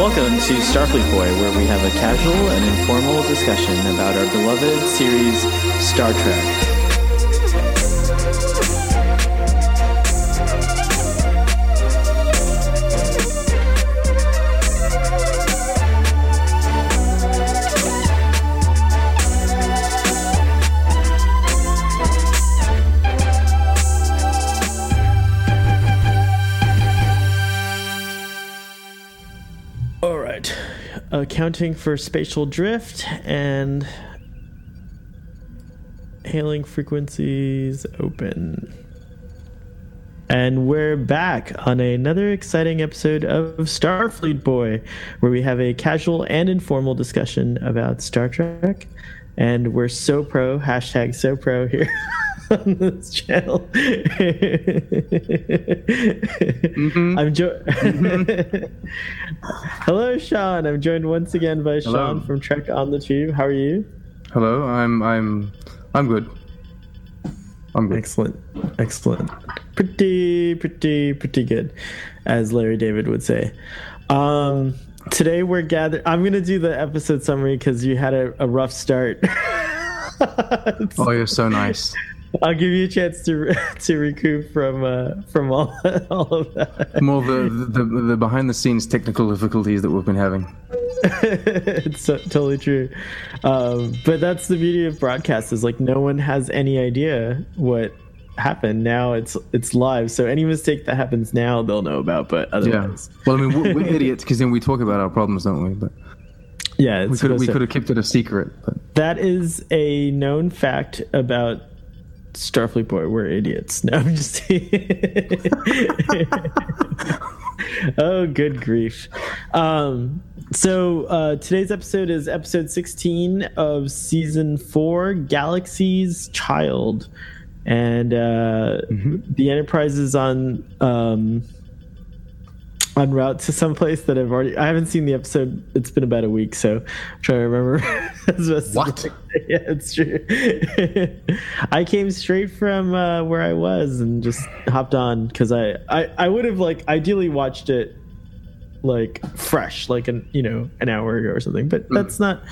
Welcome to Starfleet Boy, where we have a casual and informal discussion about our beloved series, Star Trek. Accounting for spatial drift and hailing frequencies open. And we're back on another exciting episode of Starfleet Boy, where we have a casual and informal discussion about Star Trek. And we're so pro, hashtag so pro here on this channel. I'm jo- Hello, Sean. I'm joined once again by Hello. Sean from Trek on the Tube. How are you? Hello, I'm I'm I'm good. I'm good. Excellent. Excellent. Pretty, pretty, pretty good, as Larry David would say. Um, today we're gathered. I'm going to do the episode summary because you had a, a rough start. Oh, you're so nice. I'll give you a chance to to recoup from uh, from all all of that. More the, the the behind the scenes technical difficulties that we've been having. it's so, totally true. Um, but that's the beauty of broadcast is like no one has any idea what happened. Now it's it's live, so any mistake that happens now they'll know about. But otherwise, Yeah. Well, I mean, we're, we're idiots because then we talk about our problems, don't we? But yeah, we it's could we could have kept it a secret. But that is a known fact about Starfleet Boy. We're idiots. No, I'm just. oh, good grief. Um, so uh, today's episode is episode 16 of season four, Galaxy's Child, and uh, the Enterprise is on. Um, en route to some place that I've already I haven't seen the episode. It's been about a week, so I'm trying to remember. as best What? I- Yeah, it's true. I came straight from uh, where I was and just hopped on because I, I I would have like ideally watched it like fresh, like an you know an hour ago or something, but that's not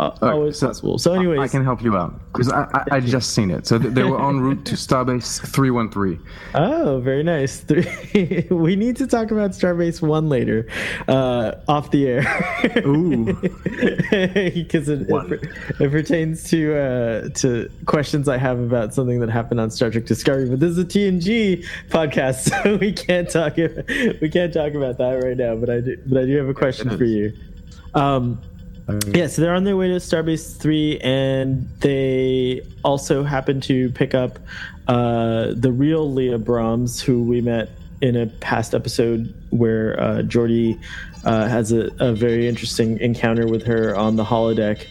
uh, always so possible. So, anyways, I can help you out because I, I I just seen it. So th- they were en route to Starbase three one three. Oh, very nice. Three. we need to talk about Starbase One later, uh, off the air. Ooh. because it, it, it pertains to uh, to questions I have about something that happened on Star Trek Discovery. But this is a TNG podcast, so we can't talk we can't talk about that right now. But I do, but I do have a question for you. Um, yeah, so they're on their way to Starbase 3, and they also happen to pick up uh, the real Leah Brahms, who we met in a past episode where uh, Geordi uh, has a, a very interesting encounter with her on the holodeck.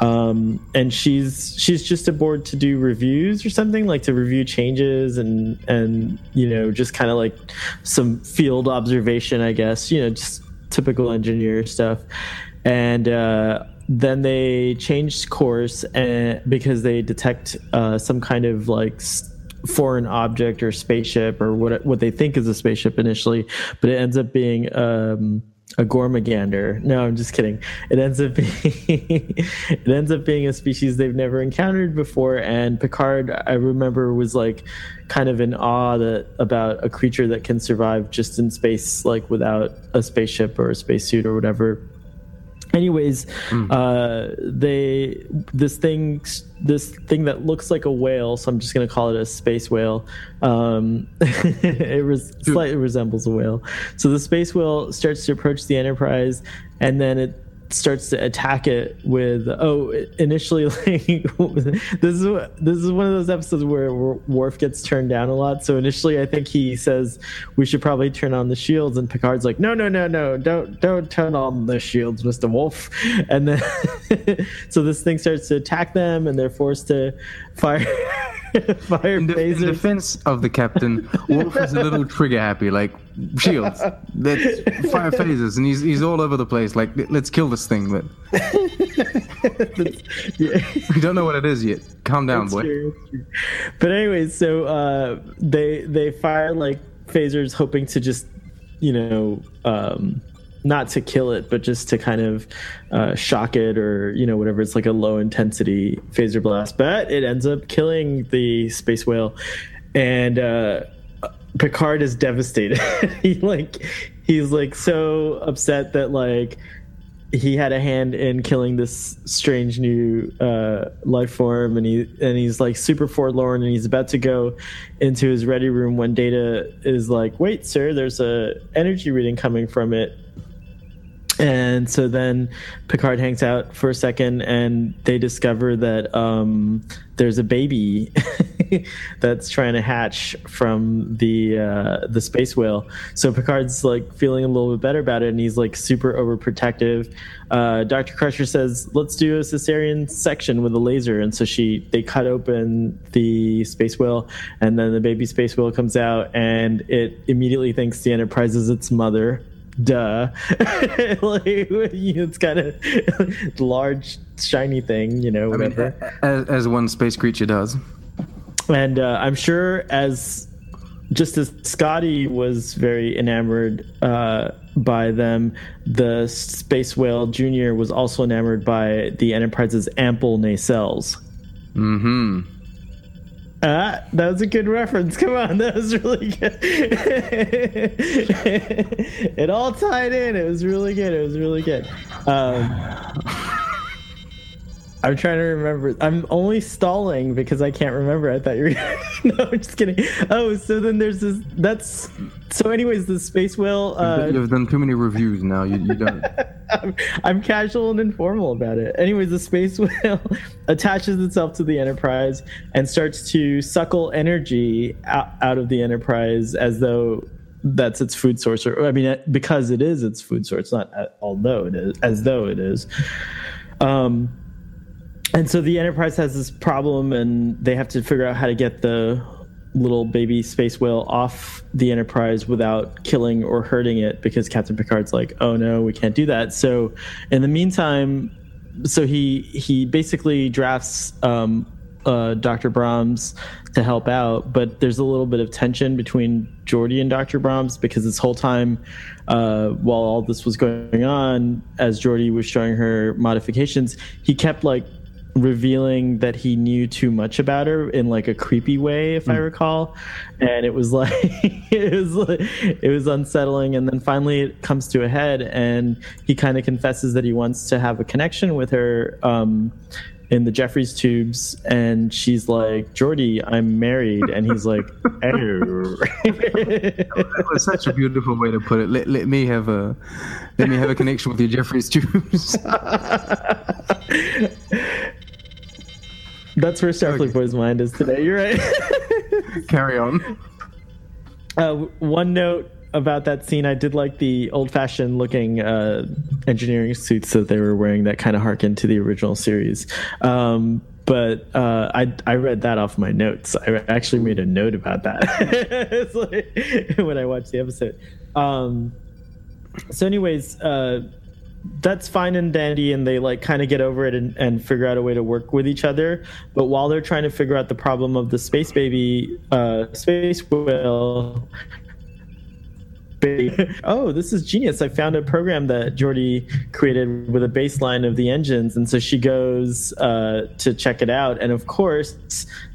Um, and she's she's just aboard to do reviews or something, like to review changes and, and you know, just kind of like some field observation, I guess, you know, just typical engineer stuff and uh, then they changed course and, because they detect uh, some kind of like foreign object or spaceship or what what they think is a spaceship initially, but it ends up being um, a Gormagander. No, I'm just kidding. It ends up being it ends up being a species they've never encountered before. And Picard, I remember, was like kind of in awe that about a creature that can survive just in space, like without a spaceship or a spacesuit or whatever anyways uh they this thing this thing that looks like a whale so i'm just going to call it a space whale um it res- slightly resembles a whale. So the space whale starts to approach the enterprise and then it starts to attack it with oh initially like this is this is one of those episodes where Worf gets turned down a lot. So initially i think he says we should probably turn on the shields. And picard's like no no no no don't don't turn on the shields mr worf. And then so this thing starts to attack them and they're forced to fire fire In, de- in defense of the captain, Worf is a little trigger happy, like shields, let's fire phasers, and he's he's all over the place. Like let's kill this thing, but yeah. we don't know what it is yet. Calm down, It's boy. true, true. But anyways, so uh, they they fire like phasers, hoping to just you know um, not to kill it, but just to kind of uh, shock it or you know whatever. It's like a low intensity phaser blast, but it ends up killing the space whale, and uh, Picard is devastated. he like he's like so upset that like he had a hand in killing this strange new uh, life form, and he and he's like super forlorn, and he's about to go into his ready room when Data is like, "Wait, sir, there's a energy reading coming from it." And so then Picard hangs out for a second, and they discover that um, there's a baby that's trying to hatch from the uh, the space whale. So Picard's like feeling a little bit better about it, and he's like super overprotective. Uh, Doctor Crusher says, "Let's do a cesarean section with a laser," and so she they cut open the space whale, and then the baby space whale comes out, and it immediately thinks the Enterprise is its mother duh. Like it's kind of large shiny thing you know whatever I mean, as, as, one space creature does. And uh, i'm sure as just as scotty was very enamored uh, by them the space whale junior was also enamored by the enterprise's ample nacelles. Mm-hmm Ah, that was a good reference. Come on, that was really good. it all tied in. It was really good. It was really good. Um, I'm trying to remember. I'm only stalling because I can't remember. I thought you were. no, I'm just kidding. Oh, so then there's this. That's so. Anyways, the space whale. Uh, You've done too many reviews now. You, you don't. I'm, I'm, casual and informal about it. Anyways, the space whale attaches itself to the Enterprise and starts to suckle energy out, out of the Enterprise as though that's its food source. Or I mean, because it is its food source, not although it is, as though it is. Um and so the Enterprise has this problem, and they have to figure out how to get the little baby space whale off the Enterprise without killing or hurting it because Captain Picard's like, "Oh no, we can't do that." So, in the meantime, so he he basically drafts um, uh, Dr. Brahms to help out, but there's a little bit of tension between Geordi and Dr. Brahms because this whole time, uh, while all this was going on, as Geordi was showing her modifications, he kept like revealing that he knew too much about her in like a creepy way if mm. i recall and it was like it was like, it was unsettling and then finally it comes to a head and he kind of confesses that he wants to have a connection with her um, in the Jefferies tubes, and she's like, "Geordi, I'm married," and he's like, "Oh." that was such a beautiful way to put it. Let, let me have a let me have a connection with your Jefferies tubes. That's where Starfleet okay. Boy's mind is today. You're right. Carry on. Uh, one note about that scene, I did like the old-fashioned looking uh, engineering suits that they were wearing that kind of harkened to the original series. Um, but uh, I I read that off my notes. I actually made a note about that like, when I watched the episode. Um, so, anyways, uh, that's fine and dandy and they like kind of get over it and, and, figure out a way to work with each other but while they're trying to figure out the problem of the space baby uh, space whale oh this is genius. I found a program that Geordi created with a baseline of the engines. And so she goes uh, to check it out. And of course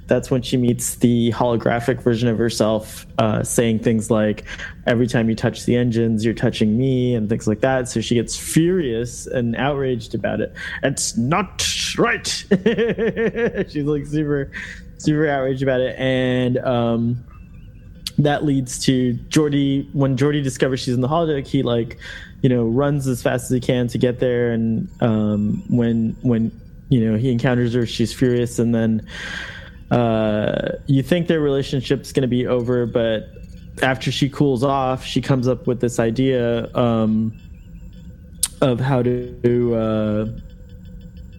that's when she meets the holographic version of herself uh, saying things like every time you touch the engines you're touching me and things like that. So she gets furious and outraged about it. It's not right. She's like super super outraged about it. And um, that leads to Geordi when Geordi discovers she's in the holodeck he like you know runs as fast as he can to get there. And um, when when you know he encounters her she's furious. And then uh, you think their relationship's to be over, but after she cools off, she comes up with this idea um, of how to uh,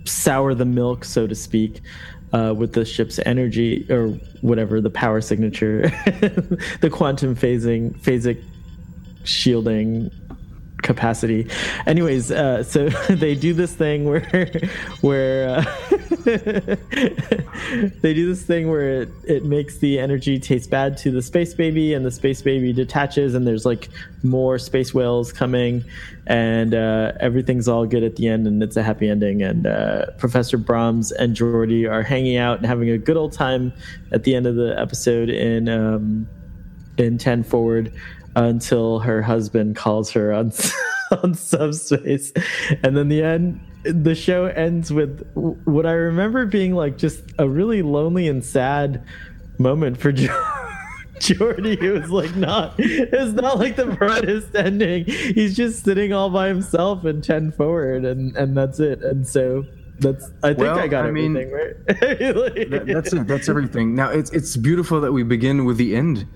sour the milk, so to speak, uh, with the ship's energy or whatever the power signature, the quantum phasing, phasic shielding capacity. Anyways, uh, so they do this thing where where uh, they do this thing where it, it makes the energy taste bad to the space baby, and the space baby detaches, and there's like more space whales coming, and uh, everything's all good at the end, and it's a happy ending. And uh, Professor Brahms and Geordi are hanging out and having a good old time at the end of the episode in um, in Ten Forward until her husband calls her on on subspace, and then the end the show ends with what I remember being like just a really lonely and sad moment for Geordi. It was like not it's not like the brightest ending. He's just sitting all by himself and ten forward and and that's it. And so that's I think well, I got I everything mean, right. that, that's it. That's everything. Now it's it's beautiful that we begin with the end.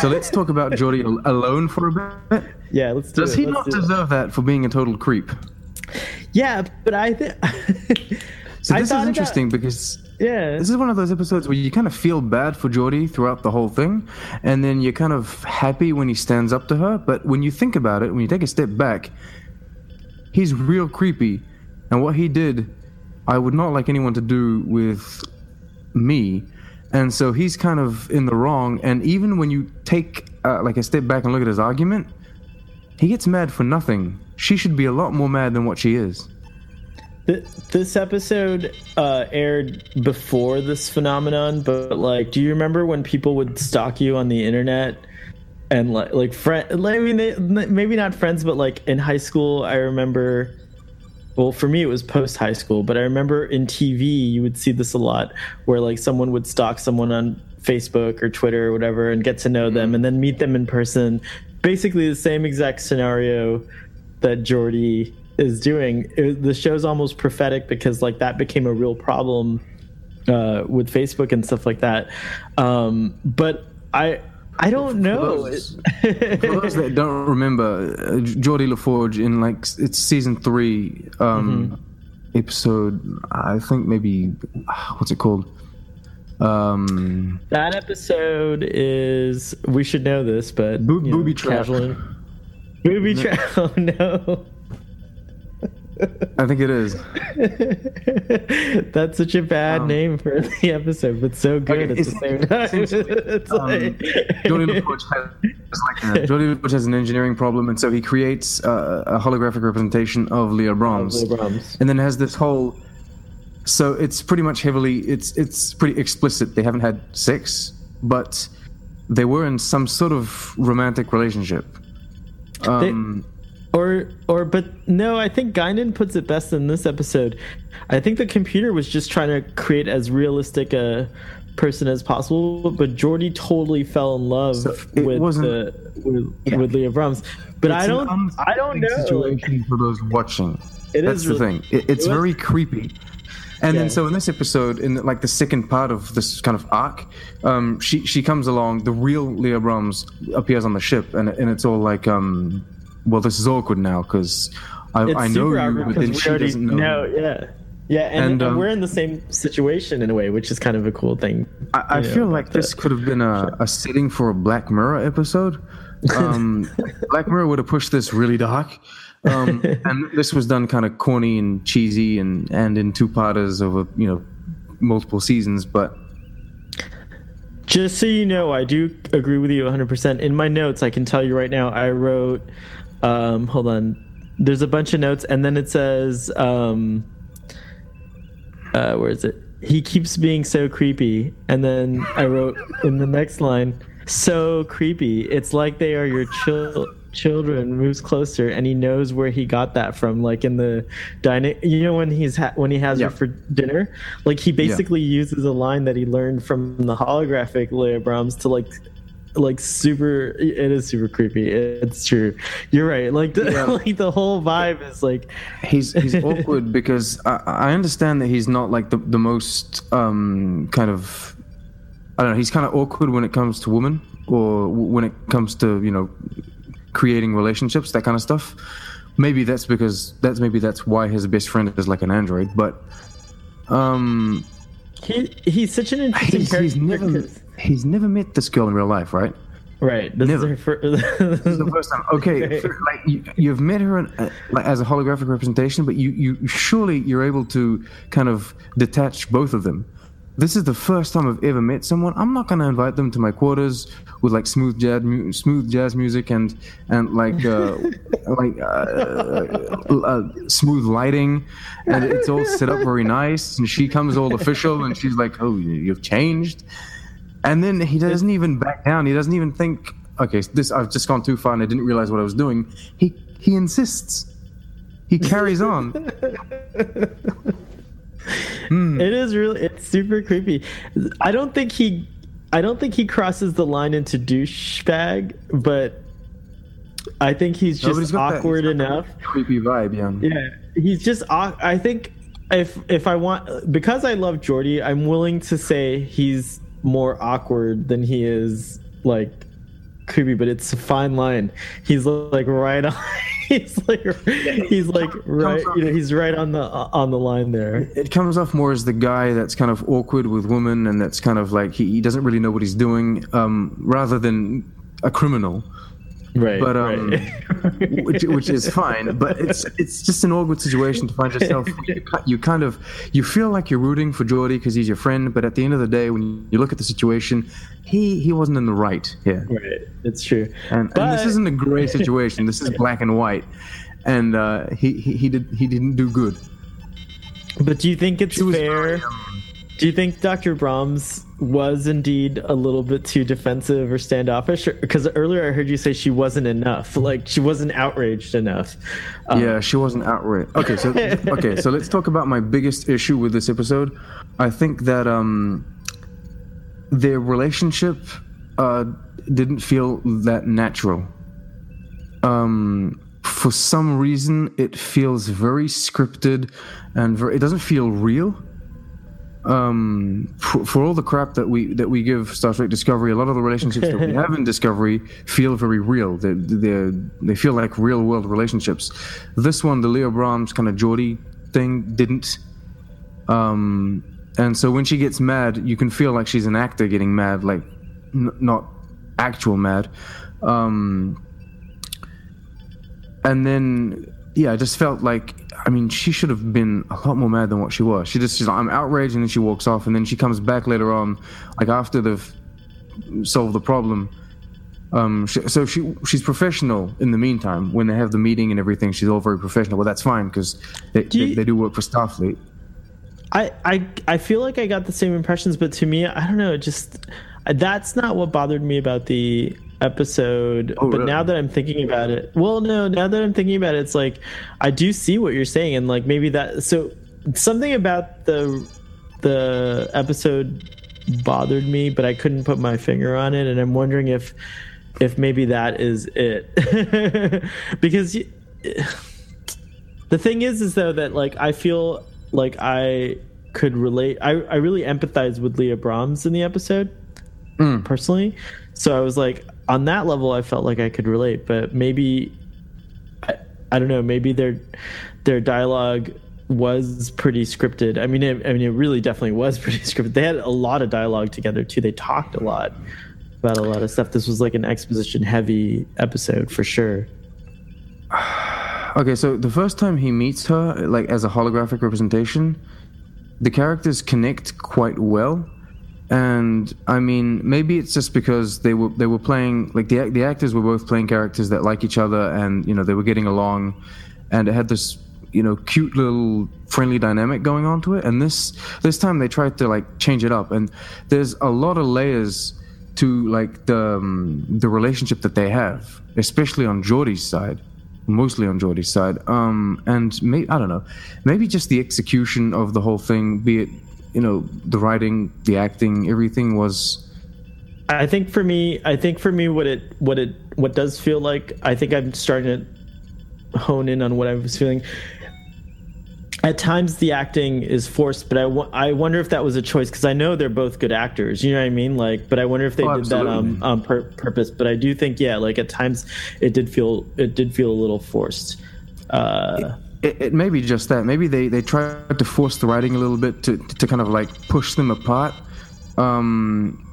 So let's talk about Geordi alone for a bit. Yeah, let's do Does it. he let's not deserve it. that for being a total creep? Yeah, but I think. so this is interesting because yeah, this is one of those episodes where you kind of feel bad for Geordi throughout the whole thing, and then you're kind of happy when he stands up to her. But when you think about it, when you take a step back, he's real creepy, and what he did, I would not like anyone to do with me. And so he's kind of in the wrong. And even when you take uh, like a step back and look at his argument, he gets mad for nothing she should be a lot more mad than what she is. This episode uh, aired before this phenomenon, but like, do you remember when people would stalk you on the internet and like, like friend? I mean, they, maybe not friends, but like in high school, I remember. Well, for me, it was post high school, but I remember in TV, you would see this a lot, where like someone would stalk someone on Facebook or Twitter or whatever, and get to know them, and then meet them in person. Basically, the same exact scenario that Geordi is doing. It, the show's almost prophetic because like that became a real problem uh, with Facebook and stuff like that. Um, but I I don't know. For those, for those that don't remember, uh, LaForge in like it's season three, um, mm-hmm. episode I think maybe what's it called? Um, that episode is we should know this, but Bo- booby trap. Booby trap. Oh no. I think it is. That's such a bad um, name for the episode, but so good okay, at the same time. it's um, like... Geordi LaForge has, like Geordi LaForge has an engineering problem, and so he creates uh, a holographic representation of Leah Brahms, Leah Brahms, and then has this whole. So it's pretty much heavily. It's it's pretty explicit. They haven't had sex, but they were in some sort of romantic relationship um, they, or or but no, I think Guinan puts it best in this episode. I think the computer was just trying to create as realistic a person as possible, but Geordi totally fell in love so with the with, yeah. with Leah Brahms. But it's I don't I don't know situation for those watching. It That's the really, thing. It, it's it very creepy. And yeah. then, so in this episode, in like the second part of this kind of arc, um, she she comes along. The real Leah Brahms appears on the ship, and and it's all like, um, well, this is awkward now because I, I know you, but then she doesn't know. No, yeah. Yeah, and, and, um, we're in the same situation in a way, which is kind of a cool thing. I, I feel like this could have been a, a setting for a Black Mirror episode. Um, Black Mirror would have pushed this really dark, um, and this was done kind of corny and cheesy and and in two parters over you know multiple seasons, but. Just so you know, I do agree with you 100%. In my notes, I can tell you right now, I wrote, um, hold on, there's a bunch of notes, and then it says, um, uh, where is it? He keeps being so creepy. And then I wrote in the next line, so creepy. It's like they are your chill children moves closer and he knows where he got that from like in the dining you know when he's ha- when he has her for dinner? Like he basically uses a line that he learned from the holographic Leah Brahms to like like super it is super creepy. It's true. You're right. Like the, yeah. like the whole vibe is like he's he's awkward because I, I understand that he's not like the, the most um kind of I don't know he's kind of awkward when it comes to women or when it comes to you know creating relationships, that kind of stuff. Maybe that's because that's maybe that's why his best friend is like an android. But um, he he's such an interesting he's, character. He's never, he's never met this girl in real life, right? Right. This Never. is her This is the first time. Okay, like you, you've met her in, uh, like as a holographic representation, but you, you surely you're able to kind of detach both of them. This is the first time I've ever met someone. I'm not gonna invite them to my quarters with like smooth jazz, mu- smooth jazz music and and like uh, like uh, uh, smooth lighting, and it's all set up very nice. And she comes all official, and she's like, "Oh, you- you've changed." And then he doesn't even back down. He doesn't even think, okay, this I've just gone too far and I didn't realize what I was doing. He he insists. He carries on. Hmm. It is really it's super creepy. I don't think he I don't think he crosses the line into douchebag, but I think he's just he's got that- awkward he's that enough. Creepy vibe, yeah. Yeah, he's just. I think if if I want because I love Geordi, I'm willing to say he's more awkward than he is like creepy. But it's a fine line. He's like right on. He's like he's like right. You know, he's right on the on the line there. It comes off more as the guy that's kind of awkward with women and that's kind of like he, he doesn't really know what he's doing, um, rather than a criminal. Right. But um, right. which, which is fine. But it's it's just an awkward situation to find yourself. You, you kind of you feel like you're rooting for Geordi because he's your friend, but at the end of the day, when you look at the situation, he he wasn't in the right here. right. It's true. And, and this isn't a gray situation. This is black and white, and uh, he, he he did he didn't do good. But do you think it's fair? very, um, Do you think Dr. Brahms was indeed a little bit too defensive or standoffish? Because earlier I heard you say she wasn't enough, like she wasn't outraged enough. Um, Yeah, she wasn't outraged. Okay, so okay, so let's talk about my biggest issue with this episode. I think that um their relationship uh didn't feel that natural. Um for some reason it feels very scripted and very, it doesn't feel real. Um for, for all the crap that we that we give Star Trek Discovery, a lot of the relationships that we have in Discovery feel very real. They they they feel like real world relationships. This one, the Leah Brahms kind of Geordi thing, didn't. Um, and so when she gets mad, you can feel like she's an actor getting mad, like n- not actual mad. Um, and then yeah, I just felt like I mean she should have been a lot more mad than what she was. She just she's like I'm outraged, and then she walks off, and then she comes back later on, like after they've solved the problem. Um, she, so she she's professional in the meantime. When they have the meeting and everything, she's all very professional. Well, that's fine because they, Do you- they, they do work for Starfleet. I, I I feel like I got the same impressions, but to me, I don't know. Just that's not what bothered me about the episode. Oh, but really? now that I'm thinking about it, well, no, now that I'm thinking about it, it's like I do see what you're saying, and like maybe that. So something about the the episode bothered me, but I couldn't put my finger on it, and I'm wondering if if maybe that is it, because. the thing is is though that like i feel like i could relate i, I really empathize with leah brahms in the episode Mm. personally so i was like on that level i felt like i could relate but maybe i, I don't know maybe their their dialogue was pretty scripted. I mean it, i mean it really definitely was pretty scripted. They had a lot of dialogue together too. They talked a lot about a lot of stuff. This was like an exposition heavy episode for sure. Okay, so the first time he meets her, like as a holographic representation, the characters connect quite well. And I mean, maybe it's just because they were they were playing like the the actors were both playing characters that like each other, and you know they were getting along, and it had this you know cute little friendly dynamic going on to it. And this this time they tried to like change it up, and there's a lot of layers to like the um, the relationship that they have, especially on Geordi's side mostly on Geordi's side. Um, and may, I don't know, maybe just the execution of the whole thing, be it you know the writing, the acting, everything was. I think for me, I think for me, what it what it what does feel like, I think I'm starting to hone in on what I was feeling. At times, the acting is forced, but I, I wonder if that was a choice because I know they're both good actors. You know what I mean? Like, but I wonder if they Oh, did that um, absolutely. on pur- purpose. But I do think, yeah, like at times, it did feel it did feel a little forced. Uh, It, it may be just that. Maybe they, they tried to force the writing a little bit to, to kind of like push them apart. Um,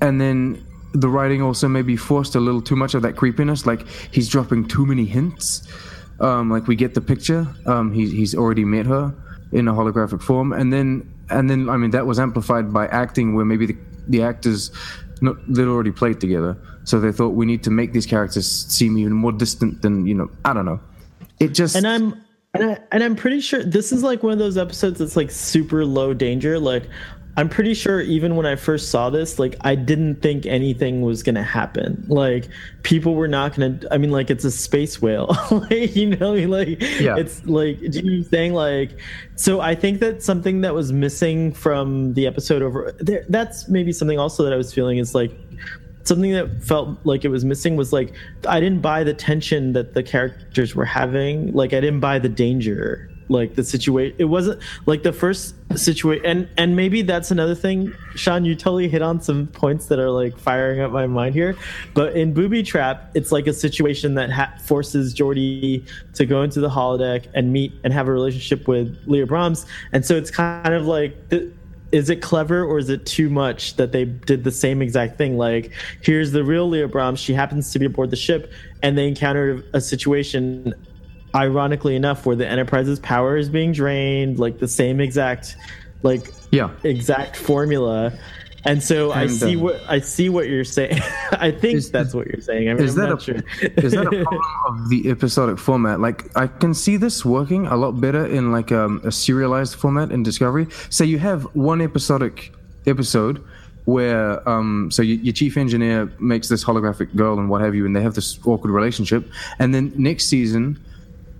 and then the writing also maybe forced a little too much of that creepiness. Like he's dropping too many hints. Um, like we get the picture. Um, he, he's already met her in a holographic form, and then and then I mean that was amplified by acting, where maybe the, the actors not, they'd already played together, so they thought we need to make these characters seem even more distant than you know. I don't know. It just and I'm and I and I'm pretty sure this is like one of those episodes that's like super low danger. Like I'm pretty sure even when I first saw this, like I didn't think anything was gonna happen. Like people were not gonna. I mean, like it's a space whale. like, you know, like Yeah. it's like do you know I'm saying like. So I think that something that was missing from the episode over there. That's maybe something also that I was feeling is like something that felt like it was missing was like I didn't buy the tension that the characters were having. Like I didn't buy the danger. Like the situation, it wasn't like the first situation, and and maybe that's another thing. Sean, you totally hit on some points that are like firing up my mind here. But in Booby Trap, it's like a situation that ha- forces Geordi to go into the holodeck and meet and have a relationship with Leah Brahms, and so it's kind of like. Is it clever or is it too much that they did the same exact thing? Like, here's the real Leah Brahms. She happens to be aboard the ship, and they encounter a situation, ironically enough, where the Enterprise's power is being drained, like the same exact, like yeah. exact formula. And so I see uh, what I see what you're saying. I think Is- that's what you're saying. I mean, is I'm that a sure. is that a problem of the episodic format? Like I can see this working a lot better in like um, a serialized format in Discovery. So you have one episodic episode where um, so y your chief engineer makes this holographic girl and what have you, and they have this awkward relationship, and then next season,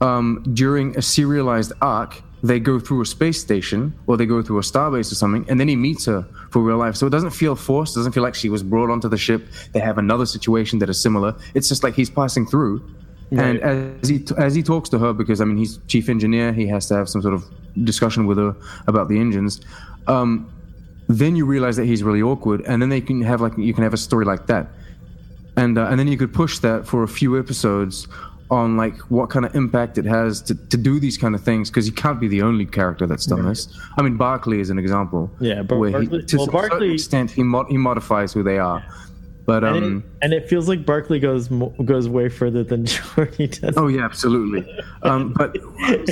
um, during a serialized arc. They go through a space station or they go through a starbase or something, and then he meets her for real life. So it doesn't feel forced. It doesn't feel like she was brought onto the ship. They have another situation that is similar. It's just like he's passing through, and as he as he talks to her, because I mean he's chief engineer, he has to have some sort of discussion with her about the engines. Um, then you realize that he's really awkward, and then they can have like you can have a story like that, and uh, and then you could push that for a few episodes on like what kind of impact it has to, to do these kind of things because you can't be the only character that's done this. I mean, Barkley is an example. Yeah, Bar- where he, to well, a certain extent he mod, he modifies who they are, but and, um. it, and it feels like Barkley goes mo- goes way further than Geordi does. Oh yeah, absolutely. Um, but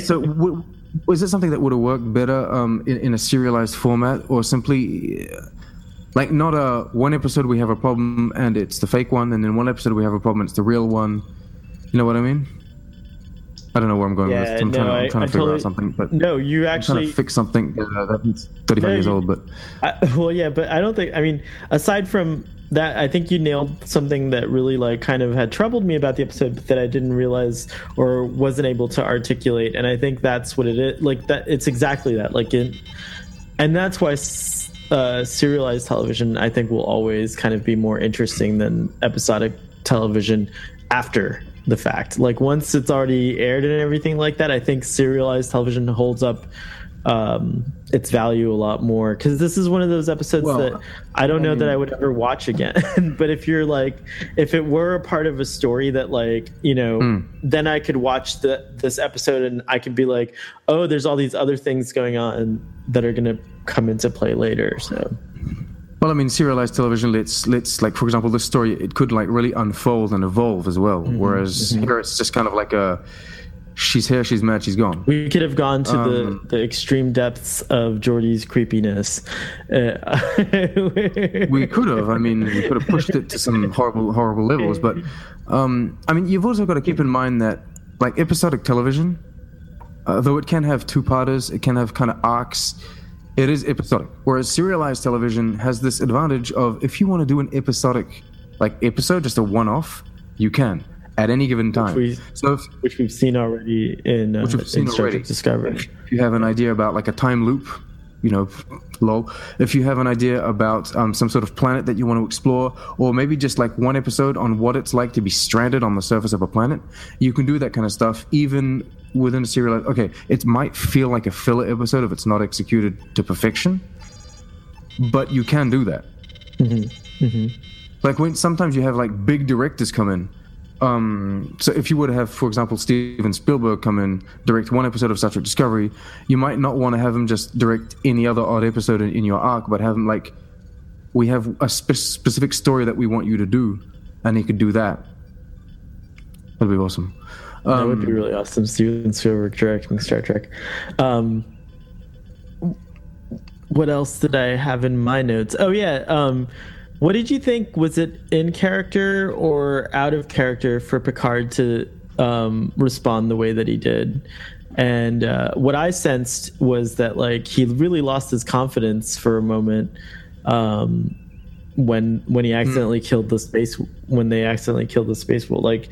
so w- was it something that would have worked better um, in, in a serialized format, or simply uh, like not a one episode we have a problem and it's the fake one, and then one episode we have a problem and it's the real one. You know what I mean? I don't know where I'm going with Yeah, this. I'm no, trying to, I'm I- trying I to figure totally- out something, but No, you actually I'm trying to fix something uh, that's 35 No, years old. But I, well, yeah, but I don't think. I mean, aside from that, I think you nailed something that really like kind of had troubled me about the episode, but that I didn't realize or wasn't able to articulate. And I think that's what it is. Like that, it's exactly that. Like in, and that's why uh, serialized television, I think, will always kind of be more interesting than episodic television after the fact. Like once it's already aired and everything like that, I think serialized television holds up um its value a lot more because this is one of those episodes Well, that i don't know that i would ever watch again but if you're like if it were a part of a story that like you know Hmm. then i could watch the this episode and i could be like oh there's all these other things going on that are gonna come into play later so Well, I mean, serialized television lets lets like, for example, this story it could like really unfold and evolve as well. Mm-hmm, Whereas here it's just kind of like a, she's here, she's mad, she's gone. we could have gone to Um, the the extreme depths of geordi's creepiness uh, We could have. I mean, we could have pushed it to some horrible, horrible levels. But, um, I mean, you've also got to keep in mind that, like, episodic television, uh, though it can have two-parters, it can have kind of arcs. It is episodic. Whereas serialized television has this advantage of if you want to do an episodic, like, episode, just a one-off, you can at any given time. we- so if, which we've seen already in, uh, Which we've seen already. Discovery. if you have an idea about like a time loop, you know, lol. If you have an idea about um, some sort of planet that you want to explore, or maybe just like one episode on what it's like to be stranded on the surface of a planet, you can do that kind of stuff even within a serial. Okay, it might feel like a filler episode if it's not executed to perfection, but you can do that. Like when sometimes you have like big directors come in. Um, so if you were to have, for example, Steven Spielberg come in direct one episode of Star Trek Discovery, you might not want to have him just direct any other odd episode in, in your arc, but have him like we have a spe- specific story that we want you to do, and he could do that. That'd be awesome. That would Um, be really awesome. Steven Spielberg directing Star Trek. Um, what else did I have in my notes? Oh yeah. Um, what did you think? Was it in character or out of character for Picard to um, respond the way that he did? And uh, what I sensed was that like he really lost his confidence for a moment um, when when he accidentally killed the space when they accidentally killed the space wolf. Like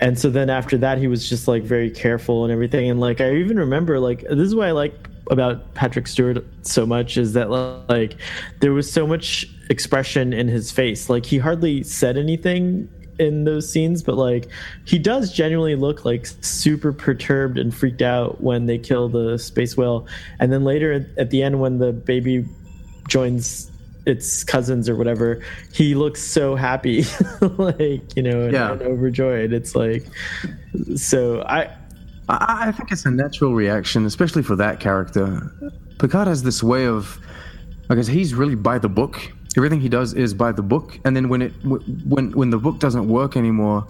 and so then after that he was just like very careful and everything. And like i even remember like this is why i like about patrick stewart so much is that like there was so much expression in his face. Like he hardly said anything in those scenes but like he does genuinely look like super perturbed and freaked out when they kill the space whale. And then later at- the end when the baby joins its cousins or whatever he looks so happy like you know and, Yeah. and overjoyed it's like so i I, think it's a natural reaction, especially for that character. Picard has this way of, I guess he's really by the book. Everything he does is by the book, and then when it when when the book doesn't work anymore,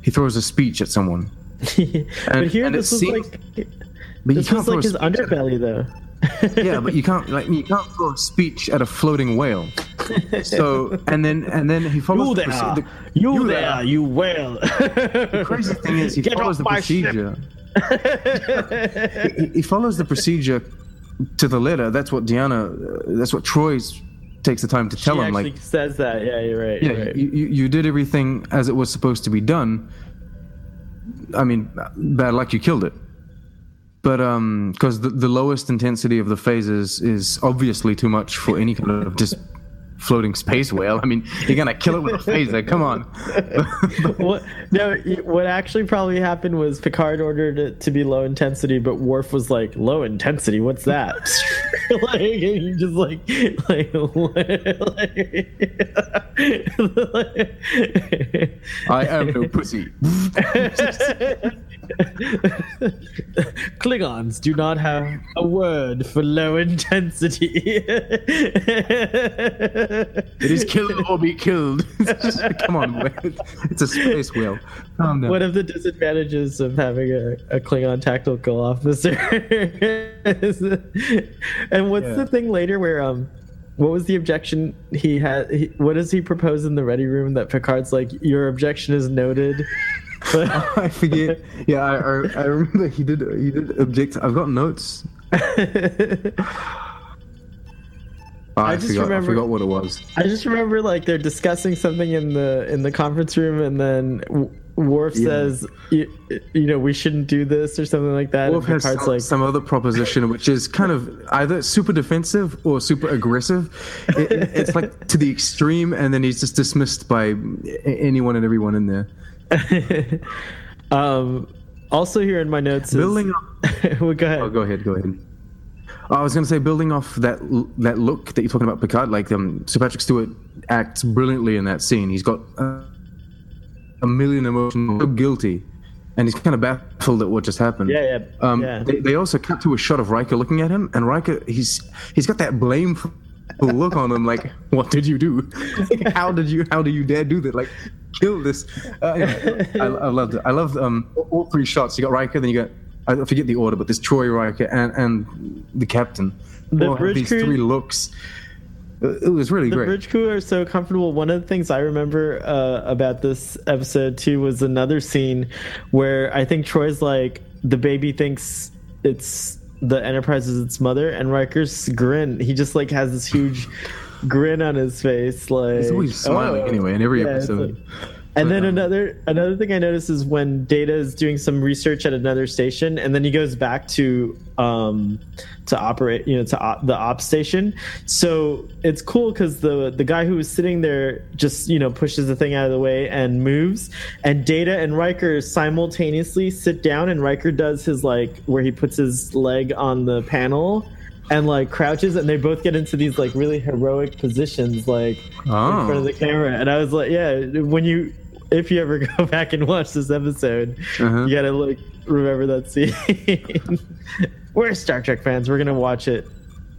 he throws a speech at someone. but here and this was seems- like this was like his speech at a- underbelly though yeah, but you can't like you can't throw a speech at a floating whale. So and then and then he follows you the, there proce- the- you, you there, there. you whale the crazy thing is he Get follows the procedure. he, he follows the procedure to the letter. That's what Deanna. Uh, that's what Troi takes the time to tell he him. Like, says that yeah you're right yeah, you're right. you, you you did everything as it was supposed to be done. I mean, bad luck, you killed it. But um, because the, the lowest intensity of the phases is obviously too much for any kind of just floating space whale. I mean, you're gonna kill it with a phaser. Come on. what no what actually probably happened was picard ordered it to be low intensity but Worf was like low intensity what's that like and he just like like, like I am no pussy. Klingons do not have a word for low intensity. It is kill or be killed. Come on, man. it's a space whale. One of the disadvantages of having a, a Klingon tactical officer. and what's Yeah. the thing later where um what was the objection he had he, what does he propose in the ready room that Picard's like your objection is noted but I forget. Yeah, I, I, I remember he did. He did object. I've got notes. Oh, I, just forgot. remember- I forgot what it was. I just remember like they're discussing something in the in the conference room, and then Worf Yeah. says, you, "You know, we shouldn't do this" or something like that. And has some, like, some other proposition which is kind of either super defensive or super aggressive. It- it's like to the extreme, and then he's just dismissed by anyone and everyone in there. um, also here in my notes, is, Building. well, go ahead. Oh, go ahead. Go ahead. I was going to say, building off that that look that you're talking about, Picard. Like um, Sir Patrick Stewart acts brilliantly in that scene. He's got uh, a million emotions, so guilty, and he's kind of baffled at what just happened. Yeah, yeah, Um, yeah. They, they also cut to a shot of Riker looking at him, and Riker he's he's got that blameful look on him, like, "What did you do? how did you how do you dare do that? Like, kill this." Uh, yeah, I, I loved it. I loved um, all three shots. You got Riker, then you got I forget the order, but there's Troi Riker and and the captain. The All bridge these crew- three looks. Uh, It was really the great. bridge crew are so comfortable. One of the things I remember uh, about this episode too was another scene where I think Troi's like the baby thinks it's the Enterprise is its mother, and Riker's grin. He just like has this huge grin on his face, like He's always smiling "Oh." anyway in every Yeah, episode. like- and then um, another another thing I notice is when Data is doing some research at another station, and then he goes back to um, to operate, you know, to op, the op station. So it's cool because the the guy who was sitting there just you know pushes the thing out of the way and moves, and Data and Riker simultaneously sit down, and Riker does his like where he puts his leg on the panel. And like crouches, and they both get into these like really heroic positions, like in front of Oh, the camera. And I was like, yeah, when you if you ever go back and watch this episode, Uh-huh. you gotta like remember that scene. We're Star Trek fans. We're gonna watch it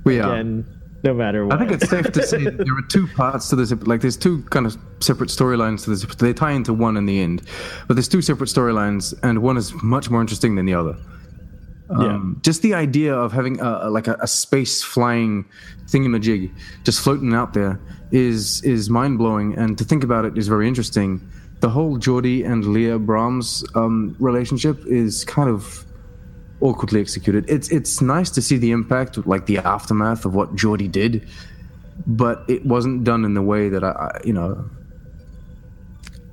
we are. again no matter what. I think it's safe to say there are two parts to this. Like, there's two kind of separate storylines to this. They tie into one in the end, but there's two separate storylines, and one is much more interesting than the other. Um, Just the idea of having a, like a, a space flying thingamajig just floating out there is is mind blowing, and to think about it is very interesting. The whole Geordi and Leah Brahms um, relationship is kind of awkwardly executed. It's it's nice to see the impact, like the aftermath of what Geordi did, but it wasn't done in the way that I you know,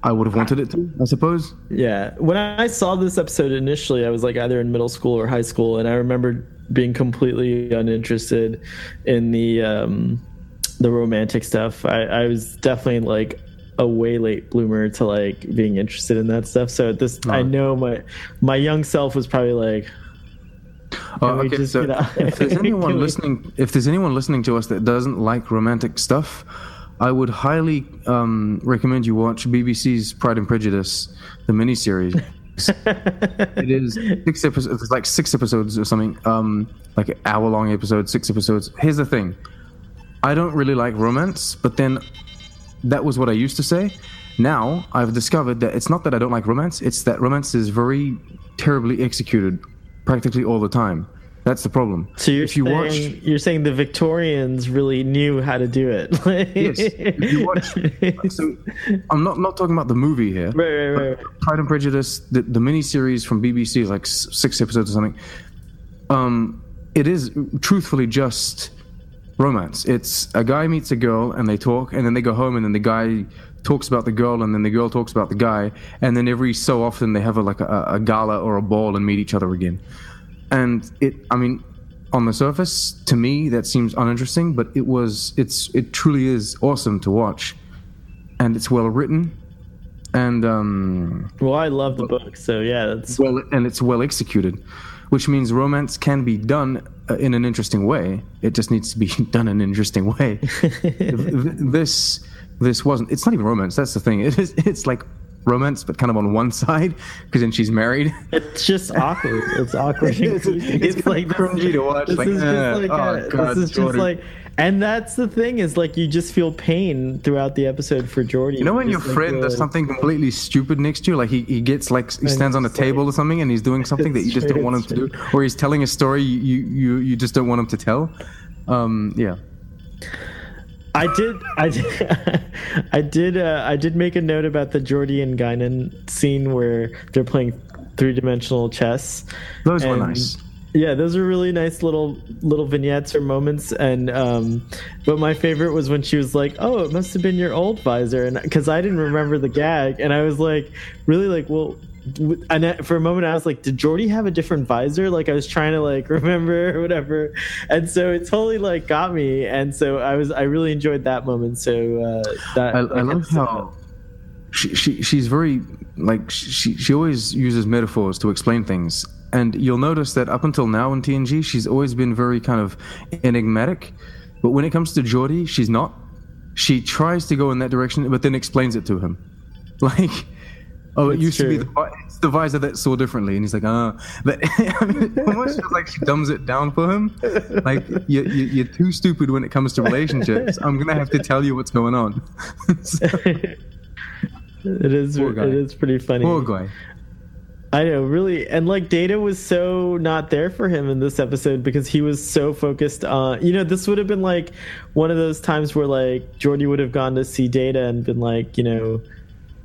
I would have wanted it to. I suppose. Yeah. When I saw this episode initially, I was like either in middle school or high school, and I remember being completely uninterested in the um, the romantic stuff. I, I was definitely like a way late bloomer to like being interested in that stuff. So this, I Oh. know my my young self was probably like, Oh, okay. So if there's anyone listening, if there's anyone listening to us that doesn't like romantic stuff, I would highly um, recommend you watch BBC's Pride and Prejudice, the miniseries. it is six episodes. It's like six episodes or something. Um, like hour long episodes, six episodes. Here's the thing. I don't really like romance, but then that was what I used to say. Now I've discovered that it's not that I don't like romance, it's that romance is very terribly executed practically all the time. That's the problem. so you're if you saying watch you're saying the Victorians really knew how to do it. Yes, if you watch so I'm not not talking about the movie here. Right, right, right. Pride and Prejudice, the, the miniseries from BBC, like six episodes or something. Um, it is truthfully just romance. It's a guy meets a girl and they talk, and then they go home, and then the guy talks about the girl, and then the girl talks about the guy, and then every so often they have a, like a, a gala or a ball and meet each other again. And it, I mean, on the surface, to me, that seems uninteresting, but it was, it's, it truly is awesome to watch, and it's well written, and um, Well, I love the book, so yeah, that's well and it's well executed which means romance can be done uh, in an interesting way. It just needs to be done in an interesting way. Th- th- this this wasn't it's not even romance that's the thing. It is it's like romance but kind of on one side because then she's married It's just awkward. It's awkward. It's- creepy. it's kinda cringy to watch, This like, is eh, just like, oh, a- God, this is just like, and that's the thing is like you just feel pain throughout the episode for Geordi. you know when your like, friend does something completely stupid next to you like he, he gets like he stands on a it's like- table or something and he's doing something that you just don't want him to do or he's telling a story you you you just don't want him to tell um yeah I did, I did, I did, uh, I did make a note about the Geordi and Guinan scene where they're playing three dimensional chess. those were nice Yeah, those are really nice little little vignettes or moments. And um, but my favorite was when she was like, "Oh, it must have been your old visor," and because I didn't remember the gag, and I was like, really like, well. And for a moment, I was like, "Did Geordi have a different visor?" Like I was trying to like remember or whatever, and so it totally like got me. And so I was, I really enjoyed that moment. So uh, that I, I love how she, she she's very like she she always uses metaphors to explain things, and you'll notice that up until now in TNG, she's always been very kind of enigmatic, but when it comes to Geordi, she's not. She tries to go in that direction, but then explains it to him, like. Oh, it It's used to be the, it's the visor that saw differently, and he's like, ah. But I mean, it almost feels like she dumbs it down for him. Like you, you, you're too stupid when it comes to relationships. I'm gonna have to tell you what's going on. So- it is. It is pretty funny. Poor guy. I know, really, and like Data was so not there for him in this episode because he was so focused on. You know, this would have been like one of those times where like Geordi would have gone to see Data and been like, you know,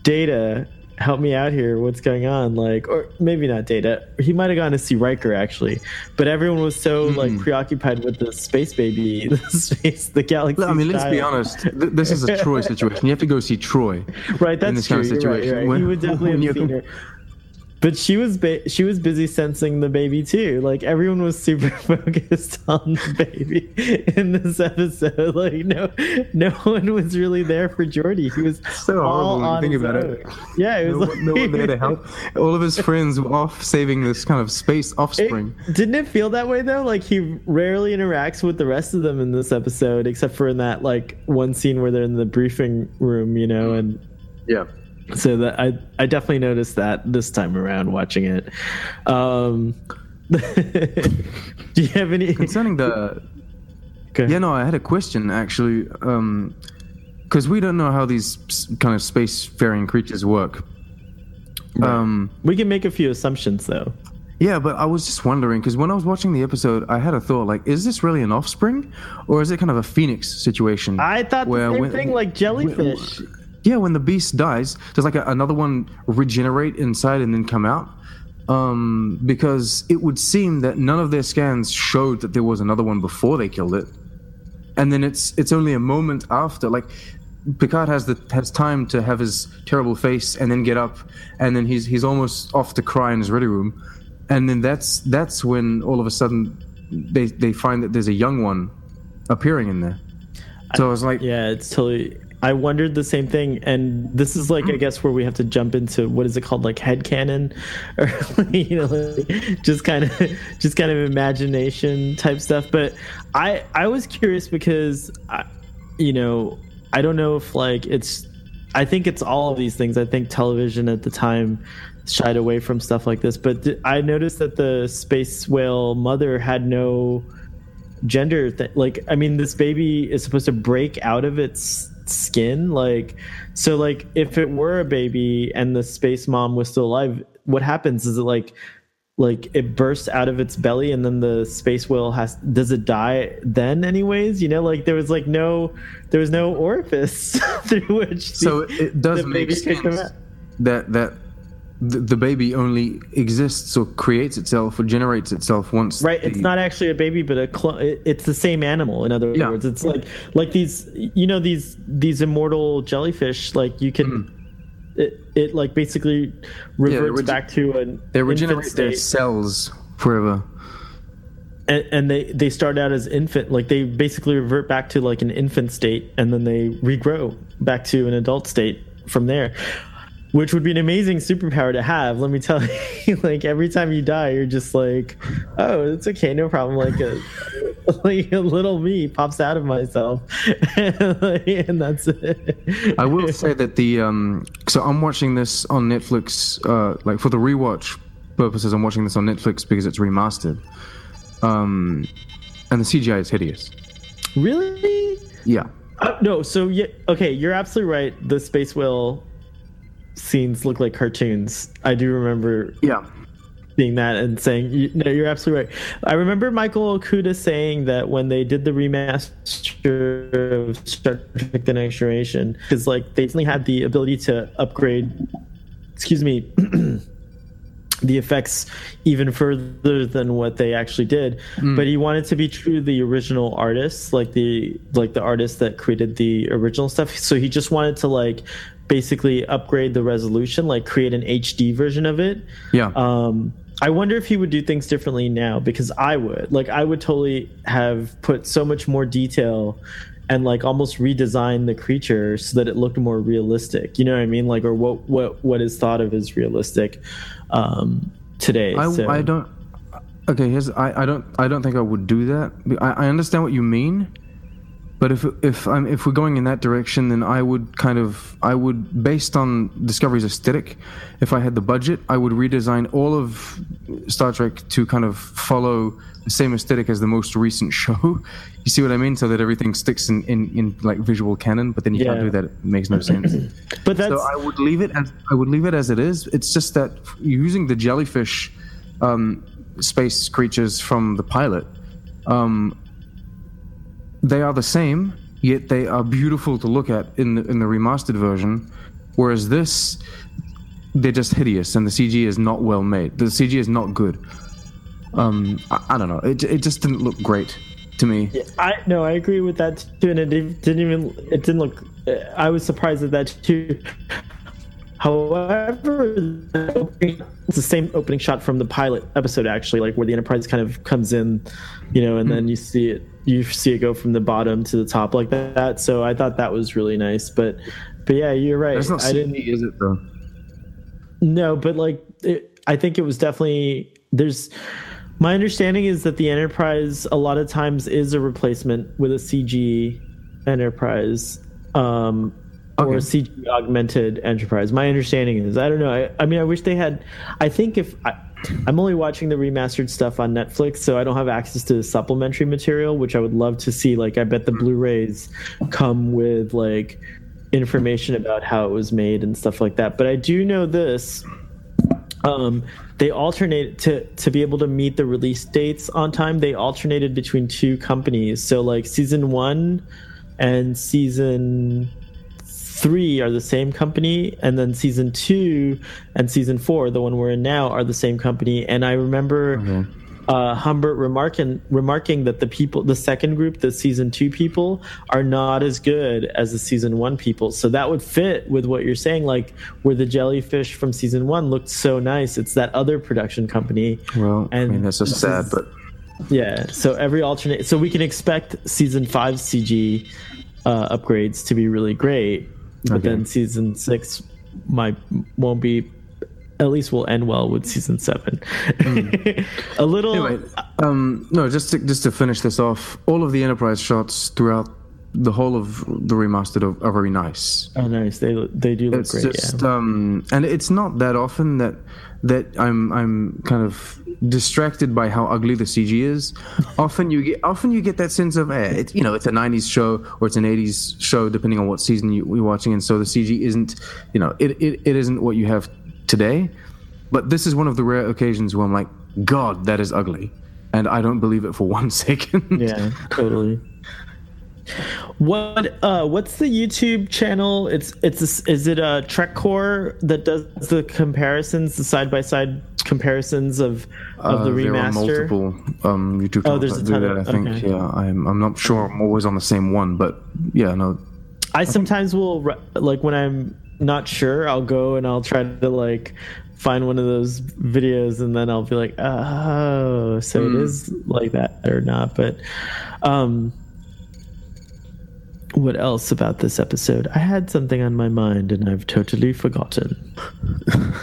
Data, help me out here. What's going on? Like, or maybe not Data. He might have gone to see Riker actually, but everyone was so Hmm. like preoccupied with the space baby, the space, the galaxy. I mean, let's be honest. Th- this is a Troi situation. You have to go see Troi. Right, that's this true. kind of right, situation. you're right. When- he would definitely have seen her. But she was ba- she was busy sensing the baby too. Like everyone was super focused on the baby in this episode. Like no no one was really there for Geordi. He was So all horrible when you think about own. it. Yeah, it No, was one- no one there to help. All of his friends were off saving this kind of space It- offspring. didn't it feel that way though? Like he rarely interacts with the rest of them in this episode, except for in that like one scene where they're in the briefing room, you know, and yeah. So that I I definitely noticed that this time around watching it. Um, do you have any? Concerning the Go Yeah, no, I had a question actually, because we don't know how these kind of spacefaring creatures work. Um, We can make a few assumptions though. yeah, but I was just wondering because when I was watching the episode, I had a thought like, is this really an offspring, or is it kind of a phoenix situation? I thought the same when- thing, like jellyfish. Yeah, when the beast dies, does like a, another one regenerate inside and then come out? Um, because it would seem that none of their scans showed that there was another one before they killed it, and then it's it's only a moment after. Like Picard has the has time to have his terrible face and then get up, and then he's he's almost off to cry in his ready room, and then that's that's when all of a sudden they they find that there's a young one appearing in there. So I was like, Yeah, it's totally. I wondered the same thing, and this is like I guess where we have to jump into what is it called, like head canon, or you know, like, just kind of just kind of imagination type stuff. But I I was curious because I, you know I don't know if like it's I think it's all of these things. I think television at the time shied away from stuff like this, but I noticed that the space whale mother had no gender th- like i mean this baby is supposed to break out of its skin like so like if it were a baby and the space mom was still alive what happens? Is it like like it bursts out of its belly and then the space whale has does it die then anyways? You know like there was like no there was no orifice through which the- So it does the make sense that that the, the baby only exists or creates itself or generates itself once. right it's not actually a baby but a clone it, it's the same animal in other Yeah. words it's like like these you know these these immortal jellyfish like you can hmm. it, it like basically reverts rege- back to an They regenerate their cells forever. and, and they they start out as infant like they basically revert back to like an infant state and then they regrow back to an adult state from there which would be an amazing superpower to have let me tell you like every time you die you're just like oh it's okay no problem like a like a little me pops out of myself and that's it I will say that the um. So I'm watching this on Netflix. Uh, like for the rewatch purposes, I'm watching this on Netflix because it's remastered. Um, and the CGI is hideous. really Yeah. Uh, no, so yeah, okay, you're absolutely right. The space whale scenes look like cartoons. I do remember Yeah. seeing that and saying, you, "No, you're absolutely right." I remember Michael Okuda saying that when they did the remaster of Star Trek: The Next Generation, because like they definitely had the ability to upgrade. Excuse me. the effects even further than what they actually did hmm. but he wanted to be true to the original artists like the like the artist that created the original stuff so he just wanted to like basically upgrade the resolution like create an hd version of it Yeah. um i wonder if he would do things differently now because i would like i would totally have put so much more detail and like almost redesign the creature so that it looked more realistic you know what i mean like or what what what is thought of as realistic um today I, so I don't. Okay, here's I, I don't I don't think I would do that. I, I understand what you mean, but if if I'm if we're going in that direction, then I would kind of I would based on Discovery's aesthetic. If I had the budget, I would redesign all of Star Trek to kind of follow the same aesthetic as the most recent show. You see what I mean? So that everything sticks in in, in like visual canon. But then you can't do that. It makes no sense. but that's So I would leave it as I would leave it as it is. It's just that using the jellyfish um, space creatures from the pilot, um, they are the same, yet they are beautiful to look at in the in the remastered version. Whereas this, they're just hideous, and the CG is not well made. The CG is not good. Um, I, I don't know. It it just didn't look great to me. I no, I agree with that too, and it didn't even it didn't look. I was surprised at that too. However, it's the same opening shot from the pilot episode, actually, like where the Enterprise kind of comes in, you know, and then you see it, you see it go from the bottom to the top like that. So I thought that was really nice, but, but yeah, you're right. That's not I didn't. CG, is it though? No, but like it, I think it was definitely there's my understanding is that the Enterprise a lot of times is a replacement with a CG Enterprise um Okay. a CG augmented Enterprise. My understanding is I don't know. I, I mean I wish they had I think if I, I'm only watching the remastered stuff on Netflix, so I don't have access to the supplementary material, which I would love to see. Like, I bet the Blu-rays come with like information about how it was made and stuff like that. But I do know this. Um, they alternate to to be able to meet the release dates on time. They alternated between two companies. So like season one and season three are the same company, and then season two and season four, the one we're in now, are the same company. And I remember uh, Humbert remarking remarking that the people, the second group, the season two people, are not as good as the season one people. So that would fit with what you're saying, like where the jellyfish from season one looked so nice. It's that other production company. Well, I mean that's just sad, is- but Yeah. So every alternate, so we can expect season five CG uh, upgrades to be really great, but Okay. then season six might won't be. At least will end well with season seven. a little. Anyway, um, no, just to, just to finish this off, all of the enterprise shots throughout the whole of the remastered are, are very nice. Oh, nice. They they do look It's great. just, yeah. um, and it's not that often that that I'm I'm kind of distracted by how ugly the CG is. often you get often you get that sense of eh, it's you know it's a '90s show or it's an '80s show depending on what season you, you're watching, and so the CG isn't you know it, it it isn't what you have today. But this is one of the rare occasions where I'm like, God, that is ugly, and I don't believe it for one second. yeah, totally. What uh what's the YouTube channel? It's it's a, is it a Trekcore that does the comparisons, the side by side comparisons of of the Uh, there are multiple um, YouTube Oh, channels there's a ton that. of- I think. okay. Yeah, I'm. I'm not sure. I'm always on the same one, but yeah, no. I sometimes will like when I'm not sure, I'll go and I'll try to like find one of those videos and then I'll be like, "Oh, so Hmm. it is like that or not." But um what else about this episode? I had something on my mind and I've totally forgotten.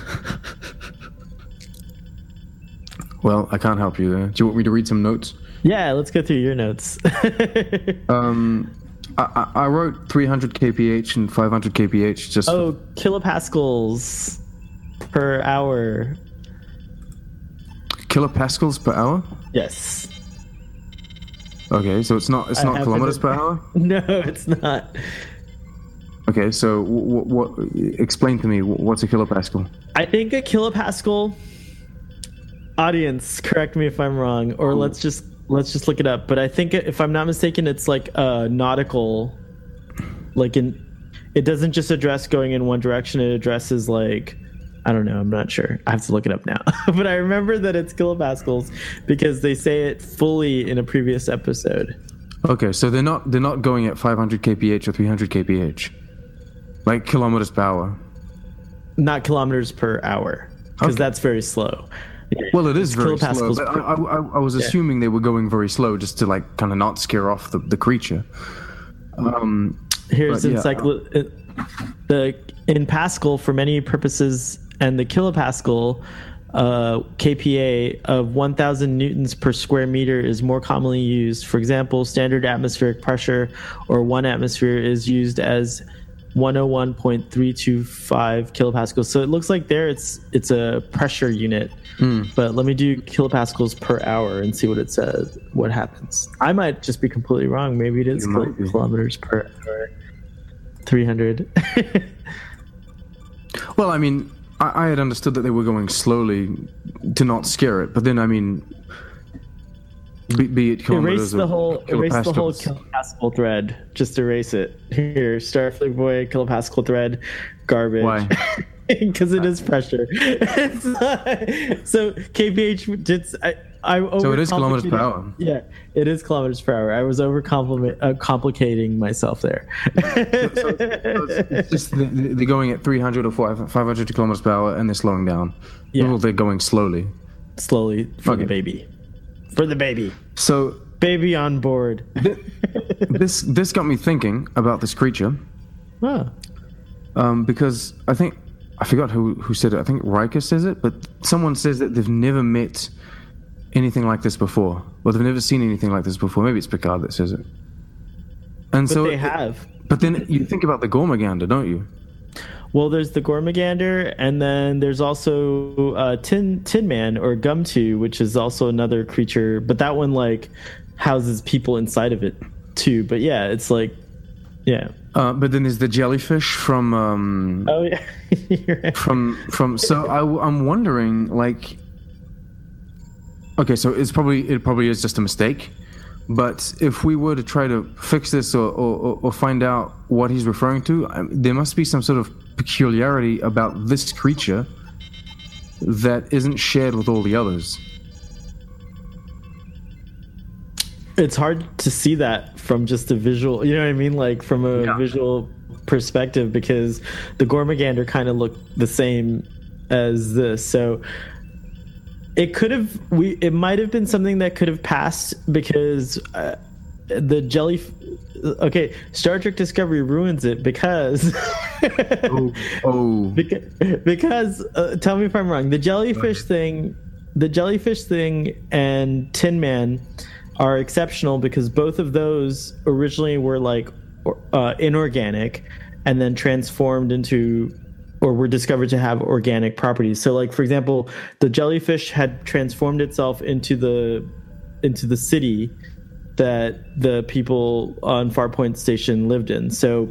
Well, I can't help you there. Do you want me to read some notes? Yeah, let's go through your notes. Um, I, I I wrote 300 kph and 500 kph just. oh, kilopascals per hour. kilopascals per hour. Yes. Okay, so it's not it's not kilometers per hour. No, it's not. Okay, so what, what explain to me what's a kilopascal? I think a kilopascal audience, correct me if I'm wrong, or let's just let's just look it up. But I think if I'm not mistaken, it's like a nautical like in it doesn't just address going in one direction, it addresses like I don't know, I'm not sure. I have to look it up now. but I remember that it's kilopascals because they say it fully in a previous episode. Okay, so they're not they're not going at 500 kph or 300 kph, like kilometers per hour. Not kilometers per hour. Because Okay. that's very slow. Well, it is It's very slow, per- I, I, I- was assuming they were going very slow just to like kind of not scare off the, the creature. Um, Here's But, yeah. uh, the in Pascal for many purposes, and the kilopascal uh, kPa of 1,000 newtons per square meter is more commonly used. For example, standard atmospheric pressure or one atmosphere is used as 101.325 kilopascals. So it looks like there it's it's a pressure unit. Hmm. But let me do kilopascals per hour and see what it says. What happens? I might just be completely wrong. Maybe it is kil- kilometers per hour. 300. well, I mean, I, I had understood that they were going slowly to not scare it, but then I mean, be, be it erase the whole erase the whole kilopascal thread. Just erase it. Here, Starfleet Boy kilopascal thread, garbage. Why? Because it is pressure. Not- so kph did I, I over. So it is kilometers per hour. Yeah, it is kilometers per hour. I was over uh, complicating myself there. It's just the- the- they're going at 300 or 500 500 kilometers per hour, and they're slowing down. Yeah. Well, they're going slowly. Slowly for the baby. For the baby. So Baby on board. this this got me thinking about this creature. oh. um, because I think I forgot who who said it. I think Riker says it, but someone says that they've never met anything like this before. Well, they've never seen anything like this before. Maybe it's Picard that says it. And But so, they have. but then you think about the Gormagander, don't you? Well, there's the Gormagander, and then there's also uh, Tin Tin Man or Gomtuu, which is also another creature, but that one like houses people inside of it too. But yeah, it's like yeah. Uh, but then there's the jellyfish from um, Oh yeah. Right. from from. So I, I'm wondering, like, okay, so it's probably it probably is just a mistake. But if we were to try to fix this or, or, or find out what he's referring to, um, there must be some sort of peculiarity about this creature that isn't shared with all the others. It's hard to see that from just a visual you know what i mean like from a Yeah. visual perspective because the gormagander kind of look the same as this so it could have we it might have been something that could have passed because uh, the jelly okay star trek discovery ruins it because Oh, oh, because, because uh, tell me if I'm wrong. The jellyfish thing, the jellyfish thing, and Tin Man are exceptional because both of those originally were like uh, inorganic, and then transformed into or were discovered to have organic properties. So, like for example, the jellyfish had transformed itself into the into the city that the people on Farpoint Station lived in. So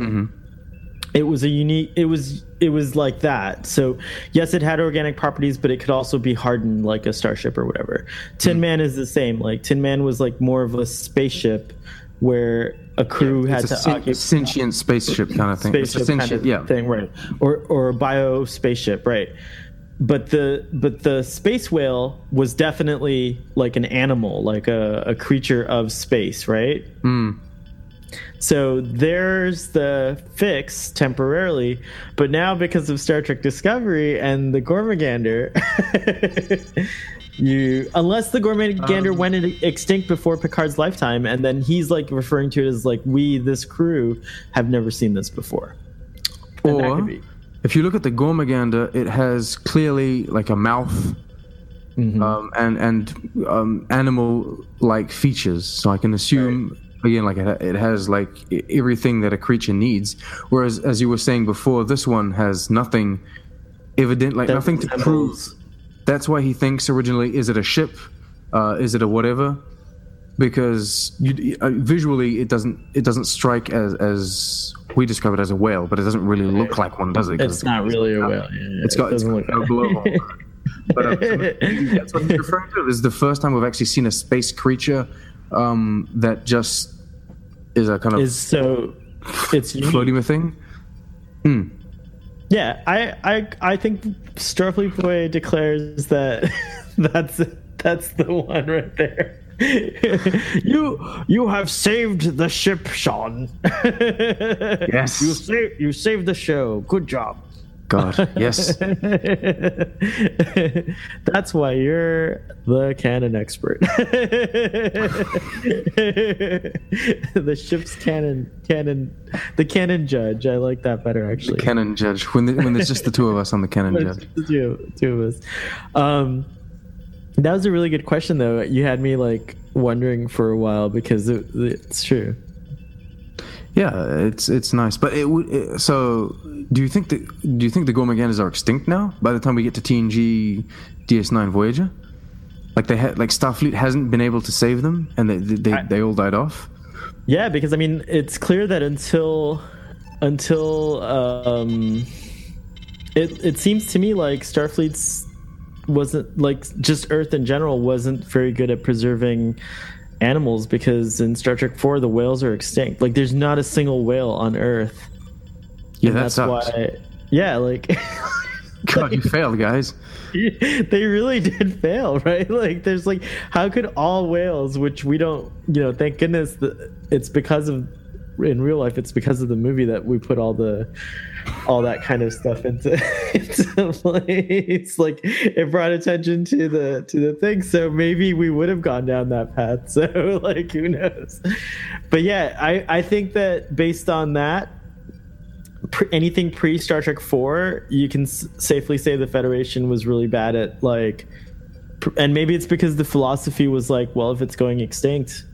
it was a unique it was it was like that. So yes it had organic properties but it could also be hardened like a starship or whatever. Tin man is the same. Like tin man was like more of a spaceship where a crew had it's a to sen- occupy sentient spaceship kind of thing. It's a spaceship kind sentient, of yeah. thing right. Or or a bio spaceship right. But the but the space whale was definitely like an animal like a, a creature of space right? Hmm. So there's the fix temporarily, but now because of Star Trek Discovery and the Gormagander, you unless the Gormagander Um, went extinct before Picard's lifetime, and then he's like referring to it as like we, this crew, have never seen this before. And that Or could be- if you look at the Gormagander, it has clearly like a mouth Mm-hmm. um, and and um, animal-like features. So I can assume again, like it, it has like everything that a creature needs. Whereas, as you were saying before, this one has nothing evident, like that nothing to prove. That's why he thinks originally, is it a ship? Uh, is it a whatever? Because you, uh, visually, it doesn't it doesn't strike as as we describe it as a whale, but it doesn't really look like one, does it? 'Cause It's not really a whale. Yeah, it's it got it's doesn't got look no like- blowhole. but uh, that's what he's referring to. This is the first time we've actually seen a space creature um, that just is a kind of is so it's floating thing. Yeah, I, I, I think Starfleet Boy declares that that's that's the one right there. you you have saved the ship, Sean. Yes. you saved you saved the show. Good job. God, yes. That's why you're the canon expert. the ship's canon canon the canon judge. I like that better actually. The Canon judge. When the, when there's just the two of us on the canon judge. the two, two of us. Um, that was a really good question, though. You had me like wondering for a while because it, it's true. Yeah, it's it's nice, but it would. So, do you think that do you think the Gormaganders are extinct now? By the time we get to TNG DS9 Voyager, like they had like Starfleet hasn't been able to save them, and they they, I- they all died off. Yeah, because I mean, it's clear that until until um, it it seems to me like Starfleet's wasn't like just Earth in general wasn't very good at preserving animals because in Star Trek Four the whales are extinct. Like, there's not a single whale on Earth. Yeah, that's sucks. why. Yeah, like. God, you failed, guys. they really did fail, right? Like, there's like, how could all whales, which we don't, you know, thank goodness it's because of, in real life, it's because of the movie that we put all the, all that kind of stuff into, into place. Like, it brought attention to the to the thing. So maybe we would have gone down that path. So like, who knows? But yeah, I I think that based on that, pre- anything pre Star Trek Four, you can s- safely say the Federation was really bad at like, pr- and maybe it's because the philosophy was like, well, if it's going extinct,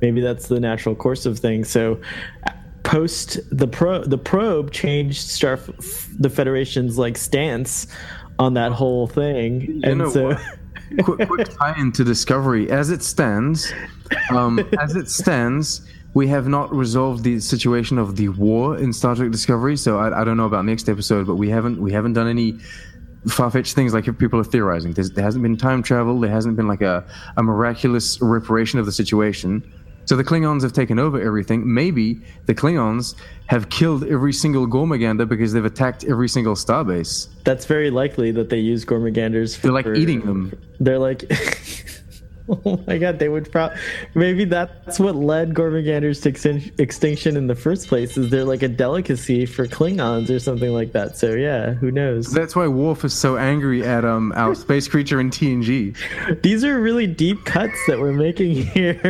maybe that's the natural course of things. So, post the pro the probe changed Star the Federation's like stance on that whole thing, You and so quick, quick tie-in to Discovery. As it stands, um, as it stands, we have not resolved the situation of the war in Star Trek Discovery. So I, I don't know about next episode, but we haven't we haven't done any far-fetched things like if people are theorizing. There's, there hasn't been time travel. There hasn't been like a, a miraculous reparation of the situation. So the Klingons have taken over everything. Maybe the Klingons have killed every single Gormagander because they've attacked every single starbase. that's very likely that they use Gormaganders. For, They're like eating them. They're like. Oh my god, they would probably. Maybe that's what led Gormaganders to extin- extinction in the first place. Is they're like a delicacy for Klingons or something like that? So yeah, who knows? That's why Worf is so angry at um our space creature in TNG. These are really deep cuts that we're making here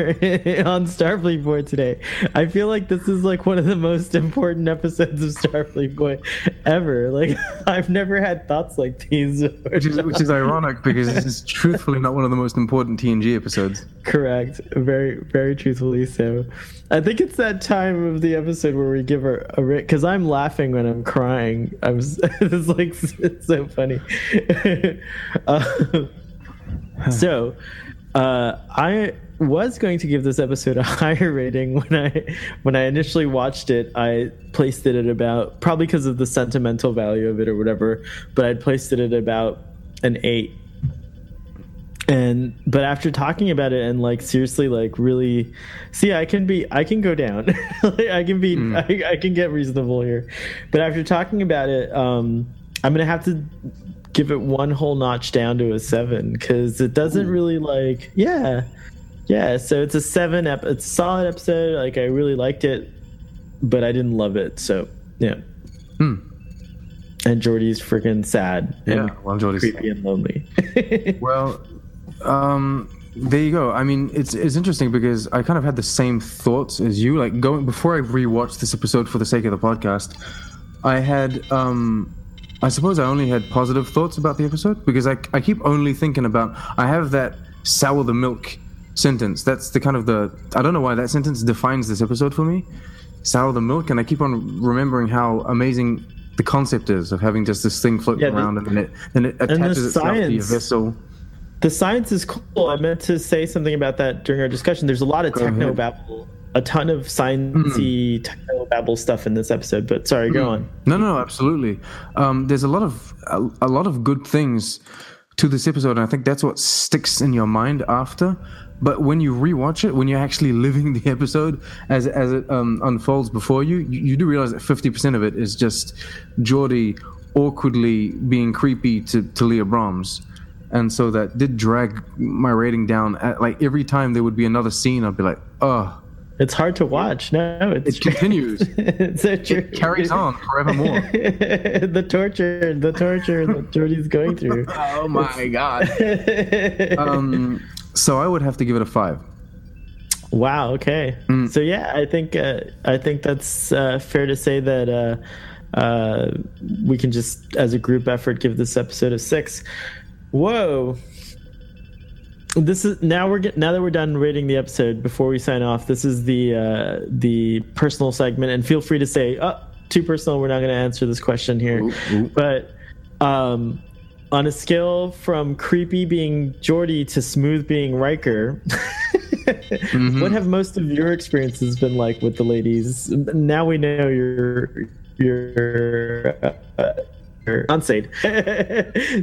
on Starfleet Boy today. I feel like this is like one of the most important episodes of Starfleet Boy ever. Like I've never had thoughts like these. Which is which is ironic because this is truthfully not one of the most important TNG episodes. Correct. Very, very truthfully so. I think it's that time of the episode where we give her a because I'm laughing when I'm crying. I'm it's like it's so funny. uh, so, uh, I was going to give this episode a higher rating when I when I initially watched it. I placed it at about probably because of the sentimental value of it or whatever, but I'd placed it at about an eight and but after talking about it and like seriously like really see i can be i can go down. Like, i can be I, I can get reasonable here. But after talking about it um i'm gonna have to give it one whole notch down to a seven because it doesn't really like yeah. Yeah so it's a seven ep- it's a solid episode. Like i really liked it but i didn't love it so yeah. Hmm. and geordi's freaking sad and Yeah, well, Geordi's creepy and lonely. Well, um, there you go. I mean, it's it's interesting because I kind of had the same thoughts as you. Like going before I rewatched this episode for the sake of the podcast, I had um, I suppose I only had positive thoughts about the episode because I I keep only thinking about I have that sour the milk sentence. That's the kind of the I don't know why that sentence defines this episode for me. Sour the milk, and I keep on remembering how amazing the concept is of having just this thing floating Yeah, the- around and then it then it attaches itself to your vessel. The science is cool. I meant to say something about that during our discussion. There's a lot of techno babble, a ton of sciencey techno babble stuff in this episode. But sorry, go on. No, no, absolutely. Um, there's a lot of a, a lot of good things to this episode, and I think that's what sticks in your mind after. But when you rewatch it, when you're actually living the episode as as it um, unfolds before you, you, you do realize that 50% of it is just Geordi awkwardly being creepy to, to Leah Brahms. And so that did drag my rating down. At, like every time there would be another scene, I'd be like, oh, It's hard to watch. No, it's it continues. it's so true. it carries on forevermore. the torture, the torture that Geordi's going through. Oh my god. um, so I would have to give it a five. Wow. Okay. Mm. So yeah, I think uh, I think that's uh, fair to say that uh, uh, we can just, as a group effort, give this episode a six. Whoa. This is now we're get, now that we're done rating the episode. Before we sign off, this is the uh, the personal segment, and feel free to say, "Oh, too personal." We're not going to answer this question here, Ooh, ooh. but um, on a scale from creepy being Geordi to smooth being Riker, what have most of your experiences been like with the ladies? Now we know you're you're uh, you're unsaved,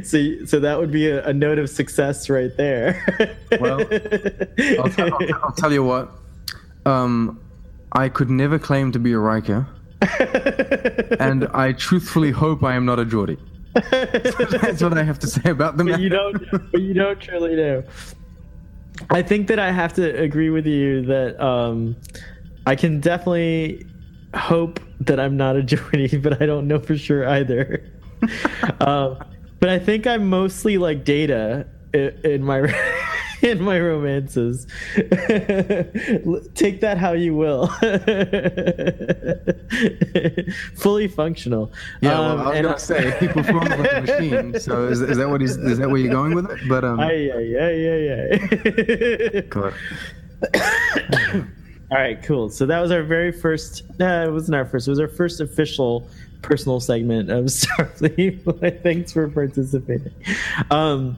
so so that would be a, a note of success right there. Well, I'll, t- I'll, t- I'll tell you what. Um, I could never claim to be a Riker, and I truthfully hope I am not a Geordi. That's what I have to say about them. but you don't but you don't truly know i think that i have to agree with you that um i can definitely hope that i'm not a Geordi, but i don't know for sure either um but i think i'm mostly like data in, in my in my romances take that how you will fully functional Yeah, well, Um, I was gonna say he performs like a machine. So is, is that what he's? Is that where you're going with it? But um, ay, ay, ay, ay. God. All right, cool. So that was our very first. No, it wasn't our first. It was our first official personal segment of Starfleet. Thanks for participating. Um,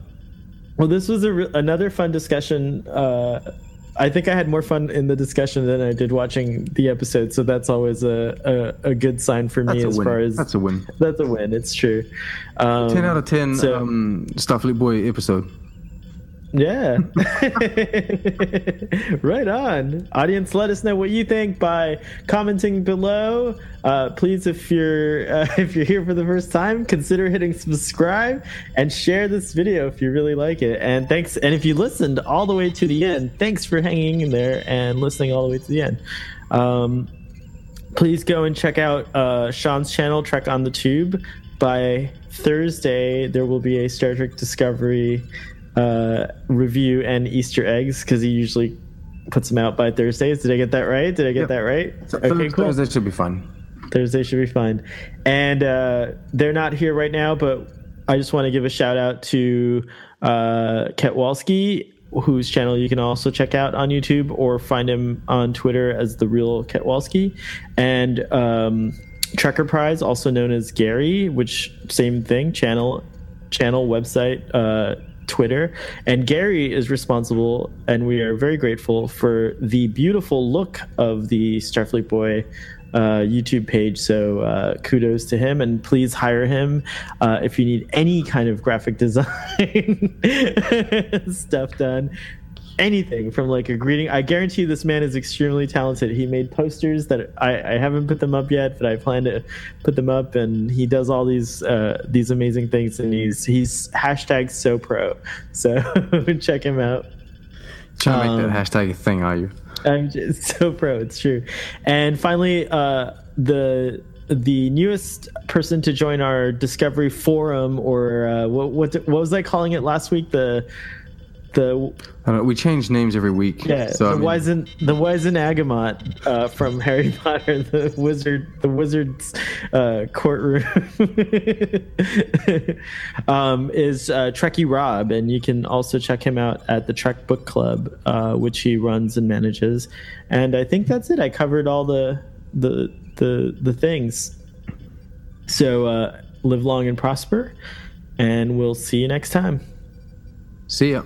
well, this was a, another fun discussion. Uh, I think I had more fun in the discussion than I did watching the episode, so that's always a, a, a good sign for me as win. far as That's a win. that's a win. It's true. Um, 10 out of 10 so- um, Starfleet Boy episode. Yeah. right on. Audience, let us know what you think by commenting below. Uh, please, if you're uh, if you're here for the first time, consider hitting subscribe and share this video if you really like it. And thanks. And if you listened all the way to the end, thanks for hanging in there and listening all the way to the end. Um, please go and check out uh, Sean's channel, Trek on the Tube. By Thursday, there will be a Star Trek Discovery uh, review and Easter eggs because he usually puts them out by Thursdays. Did I get that right? Did I get Yep. that right? So Okay, cool. Thursday should be fun. Thursday should be fine. And uh, they're not here right now, but I just want to give a shout out to uh, Ketwalski, whose channel you can also check out on YouTube or find him on Twitter as the real Ketwalski, and um, Trekker Prize, also known as Gary, which same thing channel, channel website. Uh, Twitter. And Gary is responsible, and we are very grateful for the beautiful look of the Starfleet Boy uh, YouTube page. So uh, kudos to him, and please hire him uh, if you need any kind of graphic design stuff done. Anything from like a greeting. I guarantee this man is extremely talented. He made posters that I, I haven't put them up yet, but I plan to put them up. And he does all these uh, these amazing things. And he's he's hashtag so pro. So check him out. Trying to Um, make that hashtag a thing, are you? I'm just so pro. It's true. And finally, uh, the the newest person to join our Discovery Forum, or uh, what what what was I calling it last week? The the I know, we change names every week. yeah so, I the mean, Wizengamot uh, from Harry Potter, the wizard the wizard's uh, courtroom um, is uh, Trekkie Rob, and you can also check him out at the Trek Book Club, uh, which he runs and manages. And I think that's it. I covered all the the the the things. So uh, live long and prosper, and we'll see you next time. See ya.